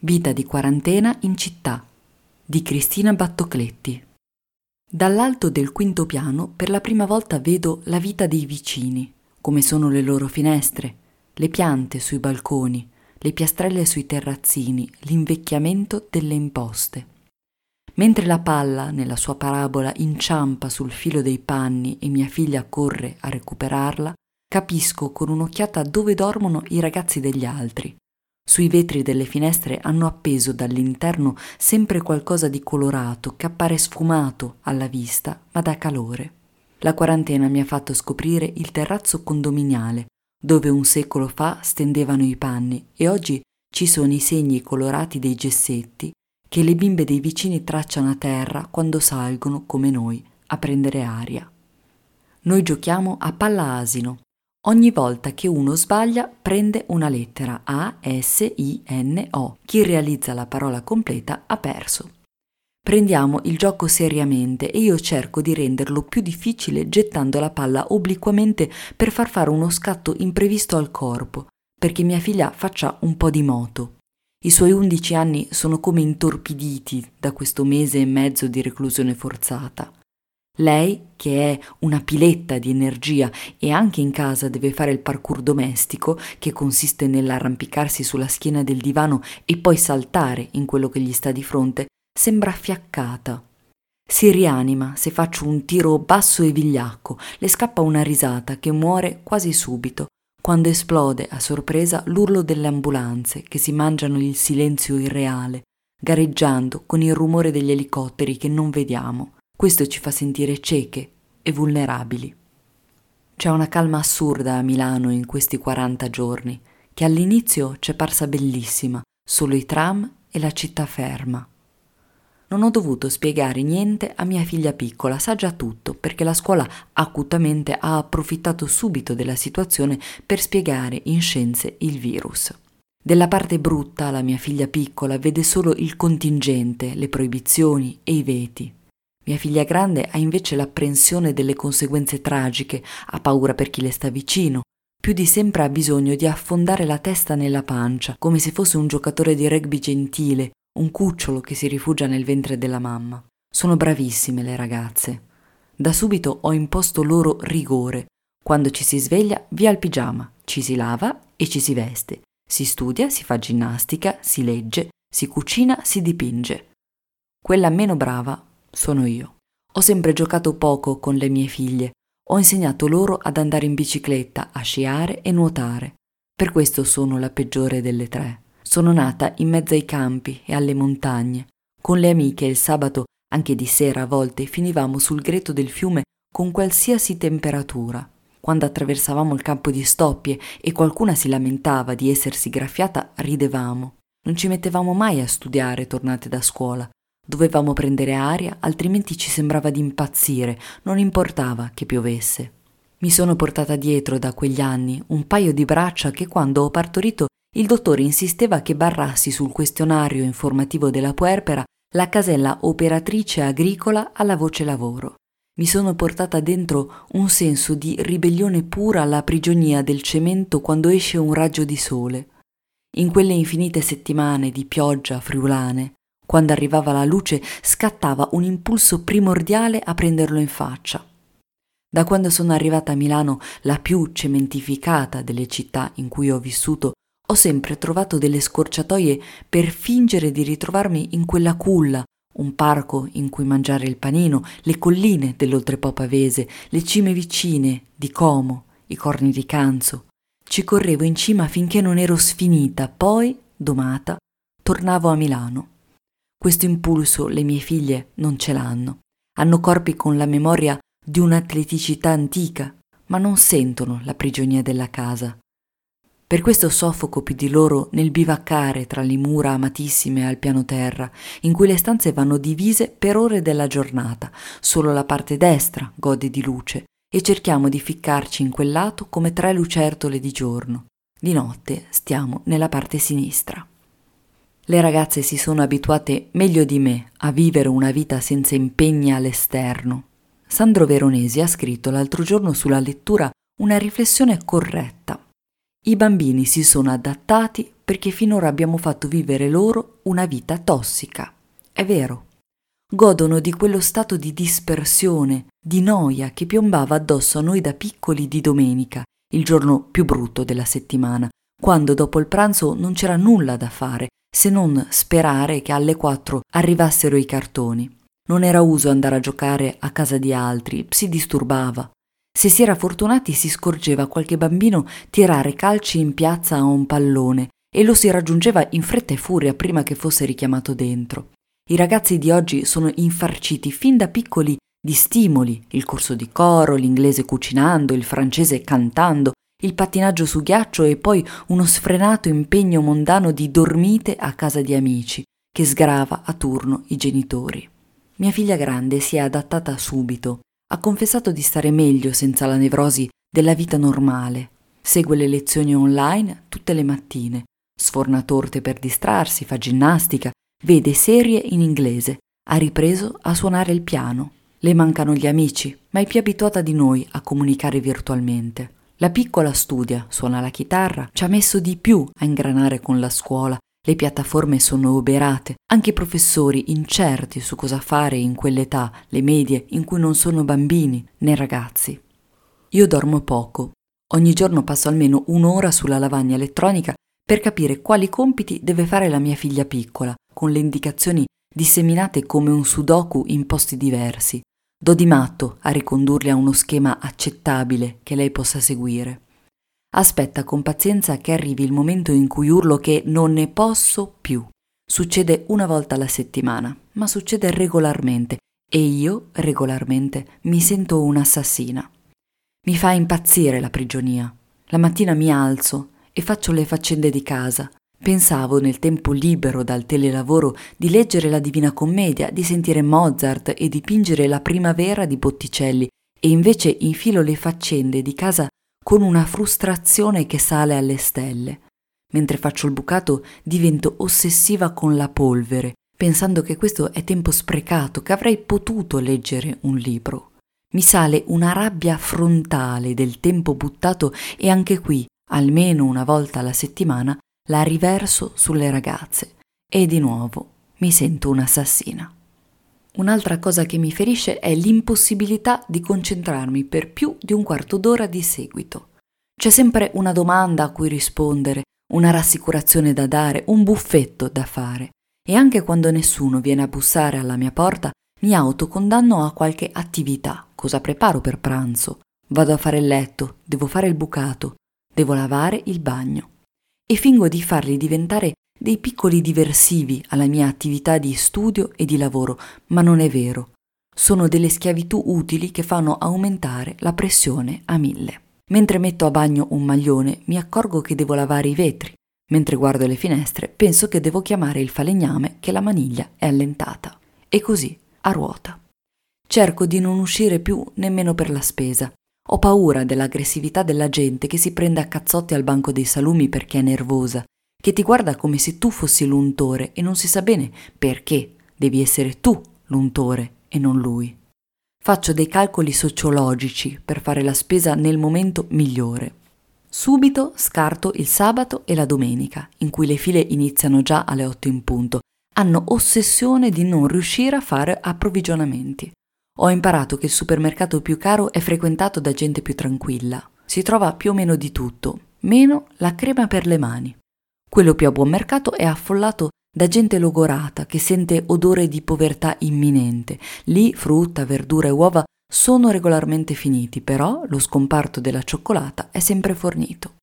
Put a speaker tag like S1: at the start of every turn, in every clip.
S1: Vita di quarantena in città di Cristina Battocletti. Dall'alto del quinto piano per la prima volta vedo la vita dei vicini, come sono le loro finestre, le piante sui balconi, le piastrelle sui terrazzini, l'invecchiamento delle imposte. Mentre la palla, nella sua parabola, inciampa sul filo dei panni e mia figlia corre a recuperarla, capisco con un'occhiata dove dormono i ragazzi degli altri. Sui vetri delle finestre hanno appeso dall'interno sempre qualcosa di colorato che appare sfumato alla vista, ma dà calore. La quarantena mi ha fatto scoprire il terrazzo condominiale, dove un secolo fa stendevano i panni e oggi ci sono i segni colorati dei gessetti che le bimbe dei vicini tracciano a terra quando salgono, come noi, a prendere aria. Noi giochiamo a palla asino. Ogni volta che uno sbaglia prende una lettera A, S, I, N, O. Chi realizza la parola completa ha perso. Prendiamo il gioco seriamente e io cerco di renderlo più difficile gettando la palla obliquamente per far fare uno scatto imprevisto al corpo, perché mia figlia faccia un po' di moto. I suoi undici anni sono come intorpiditi da questo mese e mezzo di reclusione forzata. Lei, che è una piletta di energia e anche in casa deve fare il parkour domestico, che consiste nell'arrampicarsi sulla schiena del divano e poi saltare in quello che gli sta di fronte, sembra fiaccata. Si rianima se faccio un tiro basso e vigliacco, le scappa una risata che muore quasi subito, quando esplode a sorpresa l'urlo delle ambulanze che si mangiano il silenzio irreale, gareggiando con il rumore degli elicotteri che non vediamo. Questo ci fa sentire cieche e vulnerabili. C'è una calma assurda a Milano in questi 40 giorni, che all'inizio c'è parsa bellissima, solo i tram e la città ferma. Non ho dovuto spiegare niente a mia figlia piccola, sa già tutto, perché la scuola acutamente ha approfittato subito della situazione per spiegare in scienze il virus. Della parte brutta la mia figlia piccola vede solo il contingente, le proibizioni e i veti. Mia figlia grande ha invece l'apprensione delle conseguenze tragiche, ha paura per chi le sta vicino, più di sempre ha bisogno di affondare la testa nella pancia, come se fosse un giocatore di rugby gentile, un cucciolo che si rifugia nel ventre della mamma. Sono bravissime le ragazze. Da subito ho imposto loro rigore. Quando ci si sveglia, via il pigiama, ci si lava e ci si veste. Si studia, si fa ginnastica, si legge, si cucina, si dipinge. Quella meno brava sono io. Ho sempre giocato poco con le mie figlie. Ho insegnato loro ad andare in bicicletta, a sciare e nuotare. Per questo sono la peggiore delle tre. Sono nata in mezzo ai campi e alle montagne. Con le amiche il sabato, anche di sera a volte, finivamo sul greto del fiume con qualsiasi temperatura. Quando attraversavamo il campo di stoppie e qualcuna si lamentava di essersi graffiata, ridevamo. Non ci mettevamo mai a studiare tornate da scuola. Dovevamo prendere aria, altrimenti ci sembrava di impazzire, non importava che piovesse. Mi sono portata dietro da quegli anni un paio di braccia che quando ho partorito il dottore insisteva che barrassi sul questionario informativo della puerpera la casella operatrice agricola alla voce lavoro. Mi sono portata dentro un senso di ribellione pura alla prigionia del cemento quando esce un raggio di sole. In quelle infinite settimane di pioggia friulane, quando arrivava la luce, scattava un impulso primordiale a prenderlo in faccia. Da quando sono arrivata a Milano, la più cementificata delle città in cui ho vissuto, ho sempre trovato delle scorciatoie per fingere di ritrovarmi in quella culla, un parco in cui mangiare il panino, le colline dell'oltrepo pavese, le cime vicine di Como, i corni di Canzo. Ci correvo in cima finché non ero sfinita, poi, domata, tornavo a Milano. Questo impulso le mie figlie non ce l'hanno. Hanno corpi con la memoria di un'atleticità antica, ma non sentono la prigionia della casa. Per questo soffoco più di loro nel bivaccare tra le mura amatissime al piano terra, in cui le stanze vanno divise per ore della giornata, solo la parte destra gode di luce, e cerchiamo di ficcarci in quel lato come tre lucertole di giorno. Di notte stiamo nella parte sinistra. Le ragazze si sono abituate meglio di me a vivere una vita senza impegni all'esterno. Sandro Veronesi ha scritto l'altro giorno sulla lettura una riflessione corretta i bambini si sono adattati perché finora abbiamo fatto vivere loro una vita tossica. È vero. Godono di quello stato di dispersione, di noia che piombava addosso a noi da piccoli di domenica, il giorno più brutto della settimana, quando dopo il pranzo non c'era nulla da fare se non sperare che alle quattro arrivassero i cartoni. Non era uso andare a giocare a casa di altri, si disturbava. Se si era fortunati si scorgeva qualche bambino tirare calci in piazza a un pallone e lo si raggiungeva in fretta e furia prima che fosse richiamato dentro. I ragazzi di oggi sono infarciti fin da piccoli di stimoli, il corso di coro, l'inglese cucinando, il francese cantando, il pattinaggio su ghiaccio e poi uno sfrenato impegno mondano di dormite a casa di amici, che sgrava a turno i genitori. Mia figlia grande si è adattata subito, ha confessato di stare meglio senza la nevrosi della vita normale, segue le lezioni online tutte le mattine, sforna torte per distrarsi, fa ginnastica, vede serie in inglese, ha ripreso a suonare il piano. Le mancano gli amici, ma è più abituata di noi a comunicare virtualmente. La piccola studia, suona la chitarra, ci ha messo di più a ingranare con la scuola. Le piattaforme sono oberate, anche i professori incerti su cosa fare in quell'età, le medie, in cui non sono bambini né ragazzi. Io dormo poco. Ogni giorno passo almeno un'ora sulla lavagna elettronica per capire quali compiti deve fare la mia figlia piccola, con le indicazioni disseminate come un sudoku in posti diversi. Do di matto a ricondurli a uno schema accettabile che lei possa seguire. Aspetta con pazienza che arrivi il momento in cui urlo che non ne posso più. Succede una volta alla settimana, ma succede regolarmente e io, regolarmente, mi sento un'assassina. Mi fa impazzire la prigionia. La mattina mi alzo e faccio le faccende di casa, Pensavo nel tempo libero dal telelavoro di leggere la Divina Commedia, di sentire Mozart e dipingere la primavera di Botticelli e invece infilo le faccende di casa con una frustrazione che sale alle stelle. Mentre faccio il bucato divento ossessiva con la polvere, pensando che questo è tempo sprecato, che avrei potuto leggere un libro. Mi sale una rabbia frontale del tempo buttato e anche qui, almeno una volta alla settimana, la riverso sulle ragazze e di nuovo mi sento un'assassina. Un'altra cosa che mi ferisce è l'impossibilità di concentrarmi per più di un quarto d'ora di seguito. C'è sempre una domanda a cui rispondere, una rassicurazione da dare, un buffetto da fare. E anche quando nessuno viene a bussare alla mia porta, mi autocondanno a qualche attività. Cosa preparo per pranzo? Vado a fare il letto, devo fare il bucato, devo lavare il bagno e fingo di farli diventare dei piccoli diversivi alla mia attività di studio e di lavoro, ma non è vero. Sono delle schiavitù utili che fanno aumentare la pressione a mille. Mentre metto a bagno un maglione mi accorgo che devo lavare i vetri. Mentre guardo le finestre penso che devo chiamare il falegname che la maniglia è allentata. E così, a ruota. Cerco di non uscire più nemmeno per la spesa. Ho paura dell'aggressività della gente che si prende a cazzotti al banco dei salumi perché è nervosa, che ti guarda come se tu fossi l'untore e non si sa bene perché devi essere tu l'untore e non lui. Faccio dei calcoli sociologici per fare la spesa nel momento migliore. Subito scarto il sabato e la domenica, in cui le file iniziano già alle 8 in punto. Hanno ossessione di non riuscire a fare approvvigionamenti. Ho imparato che il supermercato più caro è frequentato da gente più tranquilla. Si trova più o meno di tutto, meno la crema per le mani. Quello più a buon mercato è affollato da gente logorata che sente odore di povertà imminente. Lì frutta, verdura e uova sono regolarmente finiti, però lo scomparto della cioccolata è sempre fornito.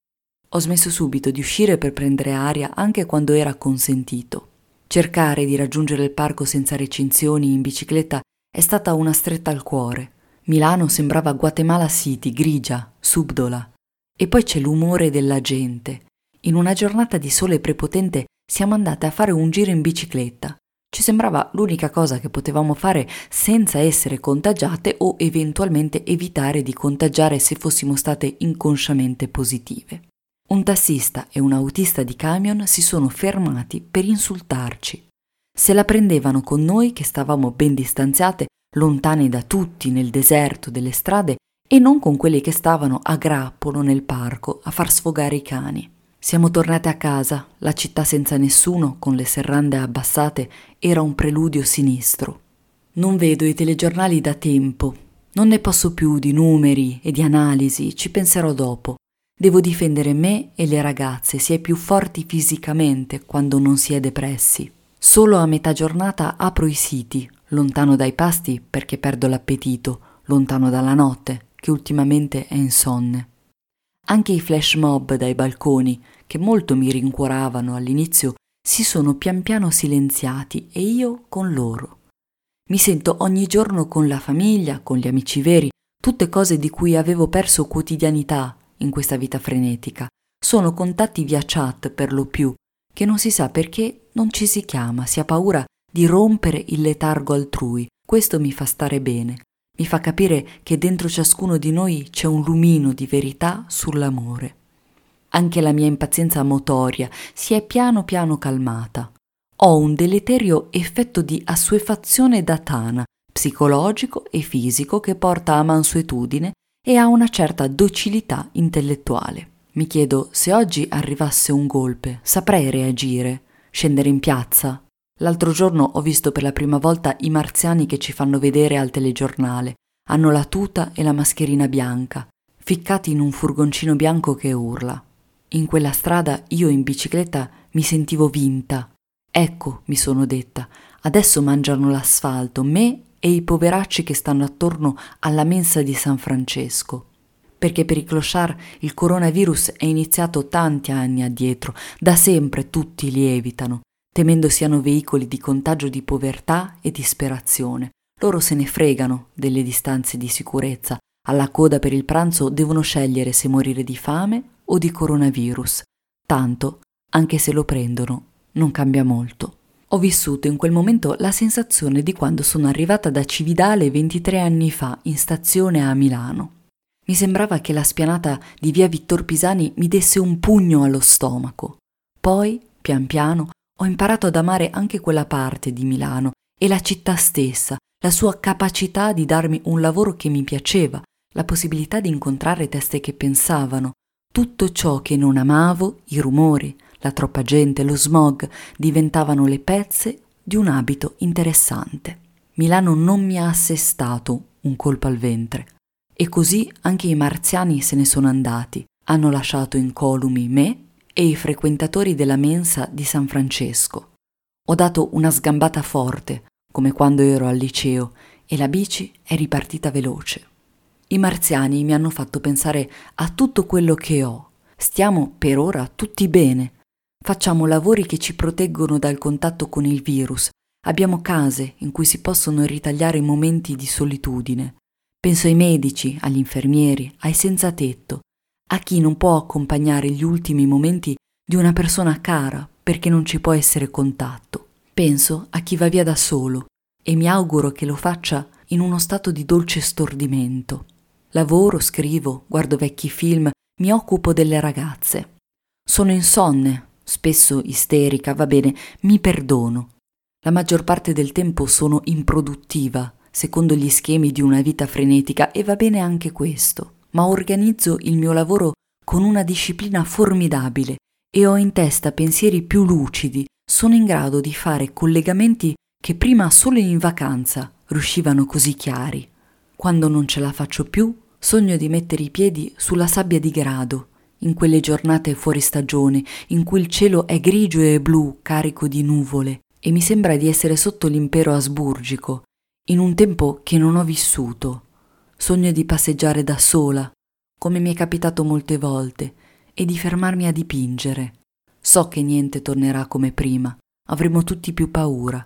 S1: Ho smesso subito di uscire per prendere aria anche quando era consentito. Cercare di raggiungere il parco senza recinzioni in bicicletta è stata una stretta al cuore. Milano sembrava Guatemala City, grigia, subdola. E poi c'è l'umore della gente. In una giornata di sole prepotente siamo andate a fare un giro in bicicletta. Ci sembrava l'unica cosa che potevamo fare senza essere contagiate o eventualmente evitare di contagiare se fossimo state inconsciamente positive. Un tassista e un autista di camion si sono fermati per insultarci. Se la prendevano con noi che stavamo ben distanziate, lontane da tutti nel deserto delle strade, e non con quelli che stavano a grappolo nel parco a far sfogare i cani. Siamo tornate a casa, la città senza nessuno, con le serrande abbassate, era un preludio sinistro. Non vedo i telegiornali da tempo, non ne posso più di numeri e di analisi, ci penserò dopo. Devo difendere me e le ragazze, si è più forti fisicamente quando non si è depressi. Solo a metà giornata apro i siti, lontano dai pasti perché perdo l'appetito, lontano dalla notte, che ultimamente è insonne. Anche i flash mob dai balconi, che molto mi rincuoravano all'inizio, si sono pian piano silenziati e io con loro. Mi sento ogni giorno con la famiglia, con gli amici veri, tutte cose di cui avevo perso quotidianità in questa vita frenetica. Sono contatti via chat per lo più, che non si sa perché non ci si chiama, si ha paura di rompere il letargo altrui. Questo mi fa stare bene mi fa capire che dentro ciascuno di noi c'è un lumino di verità sull'amore. Anche la mia impazienza motoria si è piano piano calmata. Ho un deleterio effetto di assuefazione datana, psicologico e fisico che porta a mansuetudine e a una certa docilità intellettuale. Mi chiedo se oggi arrivasse un golpe, saprei reagire, scendere in piazza, L'altro giorno ho visto per la prima volta i marziani che ci fanno vedere al telegiornale. Hanno la tuta e la mascherina bianca, ficcati in un furgoncino bianco che urla. In quella strada io in bicicletta mi sentivo vinta. Ecco, mi sono detta, adesso mangiano l'asfalto, me e i poveracci che stanno attorno alla mensa di San Francesco. Perché per i clochard il coronavirus è iniziato tanti anni addietro, da sempre tutti li evitano, temendo siano veicoli di contagio di povertà e disperazione. Loro se ne fregano delle distanze di sicurezza. Alla coda per il pranzo devono scegliere se morire di fame o di coronavirus. Tanto, anche se lo prendono, non cambia molto. Ho vissuto in quel momento la sensazione di quando sono arrivata da Cividale 23 anni fa in stazione a Milano. Mi sembrava che la spianata di via Vittor Pisani mi desse un pugno allo stomaco. Poi, pian piano, ho imparato ad amare anche quella parte di Milano e la città stessa, la sua capacità di darmi un lavoro che mi piaceva, la possibilità di incontrare teste che pensavano. Tutto ciò che non amavo, i rumori, la troppa gente, lo smog, diventavano le pezze di un abito interessante. Milano non mi ha assestato un colpo al ventre. E così anche i marziani se ne sono andati, hanno lasciato incolumi me e i frequentatori della mensa di San Francesco. Ho dato una sgambata forte, come quando ero al liceo, e la bici è ripartita veloce. I marziani mi hanno fatto pensare a tutto quello che ho. Stiamo per ora tutti bene. Facciamo lavori che ci proteggono dal contatto con il virus. Abbiamo case in cui si possono ritagliare momenti di solitudine. Penso ai medici, agli infermieri, ai senza tetto, a chi non può accompagnare gli ultimi momenti di una persona cara perché non ci può essere contatto. Penso a chi va via da solo e mi auguro che lo faccia in uno stato di dolce stordimento. Lavoro, scrivo, guardo vecchi film, mi occupo delle ragazze. Sono insonne, spesso isterica, va bene, mi perdono. La maggior parte del tempo sono improduttiva, secondo gli schemi di una vita frenetica, e va bene anche questo ma organizzo il mio lavoro con una disciplina formidabile e ho in testa pensieri più lucidi, sono in grado di fare collegamenti che prima solo in vacanza riuscivano così chiari. Quando non ce la faccio più, sogno di mettere i piedi sulla sabbia di grado, in quelle giornate fuori stagione, in cui il cielo è grigio e blu, carico di nuvole, e mi sembra di essere sotto l'impero asburgico, in un tempo che non ho vissuto, Sogno di passeggiare da sola, come mi è capitato molte volte, e di fermarmi a dipingere. So che niente tornerà come prima, avremo tutti più paura.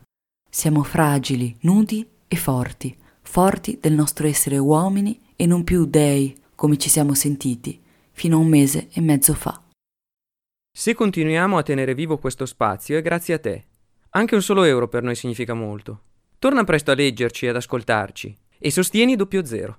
S1: Siamo fragili, nudi e forti, forti del nostro essere uomini e non più dei, come ci siamo sentiti, fino a un mese e mezzo fa.
S2: Se continuiamo a tenere vivo questo spazio è grazie a te. Anche un solo euro per noi significa molto. Torna presto a leggerci e ad ascoltarci e sostieni doppio zero.